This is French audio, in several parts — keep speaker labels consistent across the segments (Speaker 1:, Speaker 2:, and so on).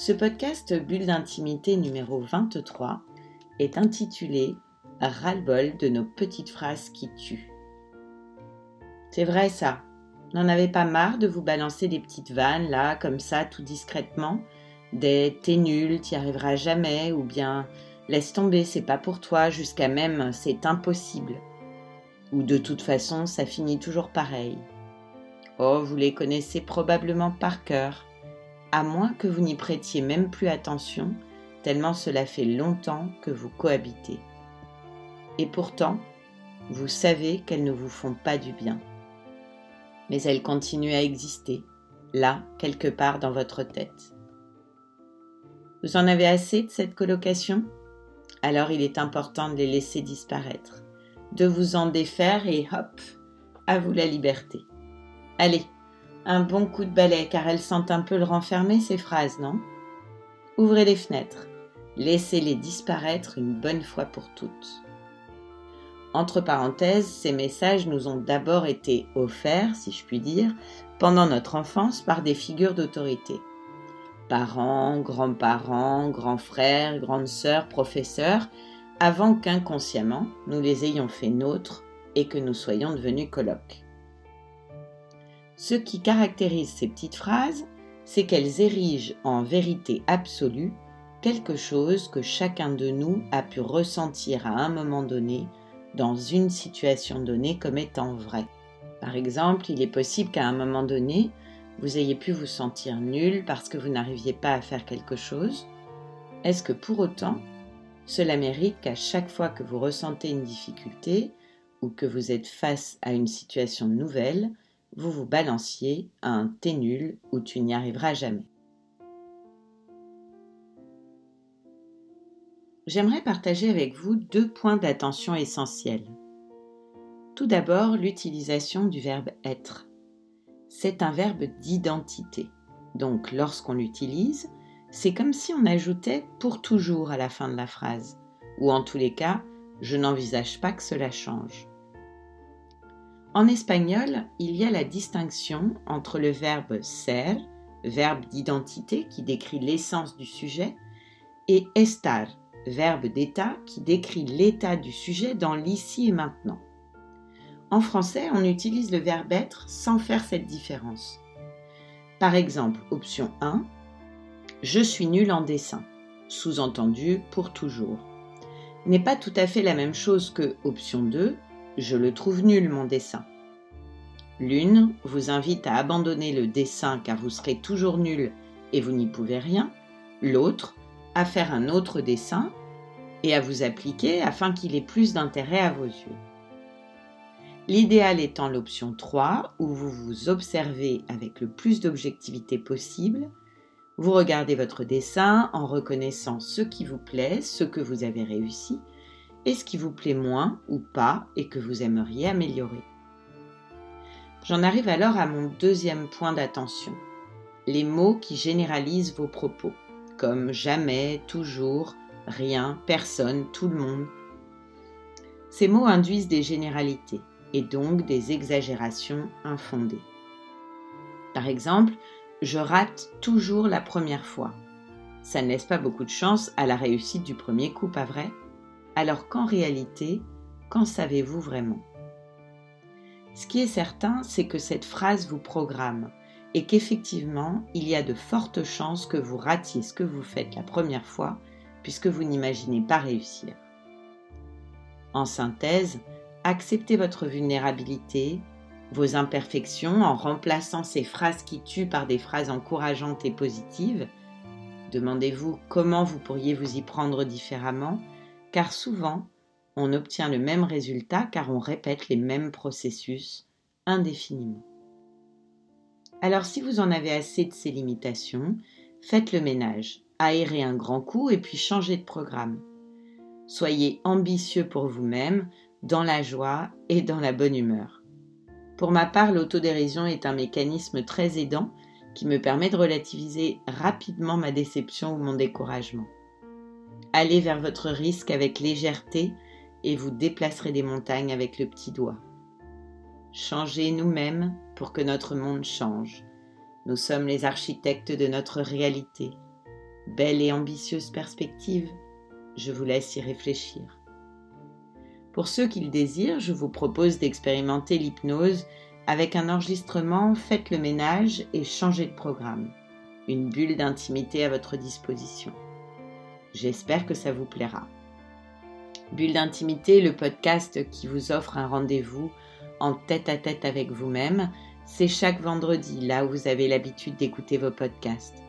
Speaker 1: Ce podcast Bulle d'intimité numéro 23 est intitulé Ras-le-bol de nos petites phrases qui tuent. C'est vrai ça. N'en avez pas marre de vous balancer des petites vannes là, comme ça, tout discrètement? Des t'es nul, t'y arriveras jamais, ou bien laisse tomber, c'est pas pour toi, jusqu'à même c'est impossible. Ou de toute façon, ça finit toujours pareil. Oh, vous les connaissez probablement par cœur à moins que vous n'y prêtiez même plus attention, tellement cela fait longtemps que vous cohabitez. Et pourtant, vous savez qu'elles ne vous font pas du bien. Mais elles continuent à exister, là, quelque part dans votre tête. Vous en avez assez de cette colocation? Alors il est important de les laisser disparaître, de vous en défaire et hop, à vous la liberté. Allez, un bon coup de balai car elles sentent un peu le renfermer ces phrases, non? Ouvrez les fenêtres, laissez-les disparaître une bonne fois pour toutes. Entre parenthèses, ces messages nous ont d'abord été offerts, si je puis dire, pendant notre enfance par des figures d'autorité. Parents, grands-parents, grands frères, grandes sœurs, professeurs, avant qu'inconsciemment nous les ayons fait nôtres et que nous soyons devenus colloques. Ce qui caractérise ces petites phrases, c'est qu'elles érigent en vérité absolue quelque chose que chacun de nous a pu ressentir à un moment donné dans une situation donnée comme étant vrai. Par exemple, il est possible qu'à un moment donné, vous ayez pu vous sentir nul parce que vous n'arriviez pas à faire quelque chose. Est-ce que pour autant, cela mérite qu'à chaque fois que vous ressentez une difficulté ou que vous êtes face à une situation nouvelle, vous vous balanciez à un t'es nul où tu n'y arriveras jamais. J'aimerais partager avec vous deux points d'attention essentiels. Tout d'abord, l'utilisation du verbe être. C'est un verbe d'identité. Donc lorsqu'on l'utilise, c'est comme si on ajoutait pour toujours à la fin de la phrase, ou en tous les cas, je n'envisage pas que cela change. En espagnol, il y a la distinction entre le verbe ser, verbe d'identité qui décrit l'essence du sujet, et estar, verbe d'état qui décrit l'état du sujet dans l'ici et maintenant. En français, on utilise le verbe être sans faire cette différence. Par exemple, option 1, je suis nul en dessin, sous-entendu pour toujours, n'est pas tout à fait la même chose que option 2, je le trouve nul mon dessin. L'une vous invite à abandonner le dessin car vous serez toujours nul et vous n'y pouvez rien. L'autre à faire un autre dessin et à vous appliquer afin qu'il ait plus d'intérêt à vos yeux. L'idéal étant l'option 3 où vous vous observez avec le plus d'objectivité possible. Vous regardez votre dessin en reconnaissant ce qui vous plaît, ce que vous avez réussi, et ce qui vous plaît moins ou pas et que vous aimeriez améliorer. J'en arrive alors à mon deuxième point d'attention, les mots qui généralisent vos propos, comme jamais, toujours, rien, personne, tout le monde. Ces mots induisent des généralités et donc des exagérations infondées. Par exemple, je rate toujours la première fois. Ça ne laisse pas beaucoup de chance à la réussite du premier coup, pas vrai? Alors qu'en réalité, qu'en savez-vous vraiment? Ce qui est certain, c'est que cette phrase vous programme et qu'effectivement, il y a de fortes chances que vous ratiez ce que vous faites la première fois puisque vous n'imaginez pas réussir. En synthèse, acceptez votre vulnérabilité, vos imperfections en remplaçant ces phrases qui tuent par des phrases encourageantes et positives. Demandez-vous comment vous pourriez vous y prendre différemment car souvent on obtient le même résultat car on répète les mêmes processus indéfiniment. Alors si vous en avez assez de ces limitations, faites le ménage, aérez un grand coup et puis changez de programme. Soyez ambitieux pour vous-même, dans la joie et dans la bonne humeur. Pour ma part, l'autodérision est un mécanisme très aidant qui me permet de relativiser rapidement ma déception ou mon découragement. Allez vers votre risque avec légèreté et vous déplacerez des montagnes avec le petit doigt. Changez nous-mêmes pour que notre monde change. Nous sommes les architectes de notre réalité. Belle et ambitieuse perspective, je vous laisse y réfléchir. Pour ceux qui le désirent, je vous propose d'expérimenter l'hypnose avec un enregistrement Faites le ménage et changez de programme. Une bulle d'intimité à votre disposition. J'espère que ça vous plaira. Bulle d'intimité, le podcast qui vous offre un rendez-vous en tête à tête avec vous-même, c'est chaque vendredi, là où vous avez l'habitude d'écouter vos podcasts.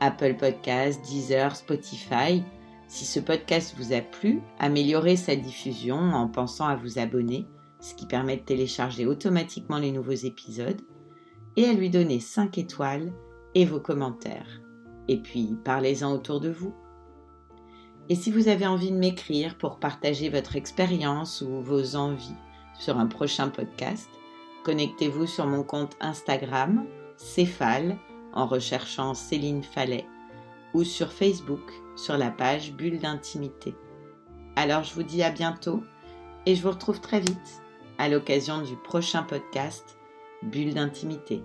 Speaker 1: Apple Podcasts, Deezer, Spotify. Si ce podcast vous a plu, améliorez sa diffusion en pensant à vous abonner, ce qui permet de télécharger automatiquement les nouveaux épisodes, et à lui donner 5 étoiles et vos commentaires. Et puis, parlez-en autour de vous. Et si vous avez envie de m'écrire pour partager votre expérience ou vos envies sur un prochain podcast, connectez-vous sur mon compte Instagram, Céphale, en recherchant Céline Fallet, ou sur Facebook sur la page Bulle d'intimité. Alors je vous dis à bientôt et je vous retrouve très vite à l'occasion du prochain podcast Bulle d'intimité.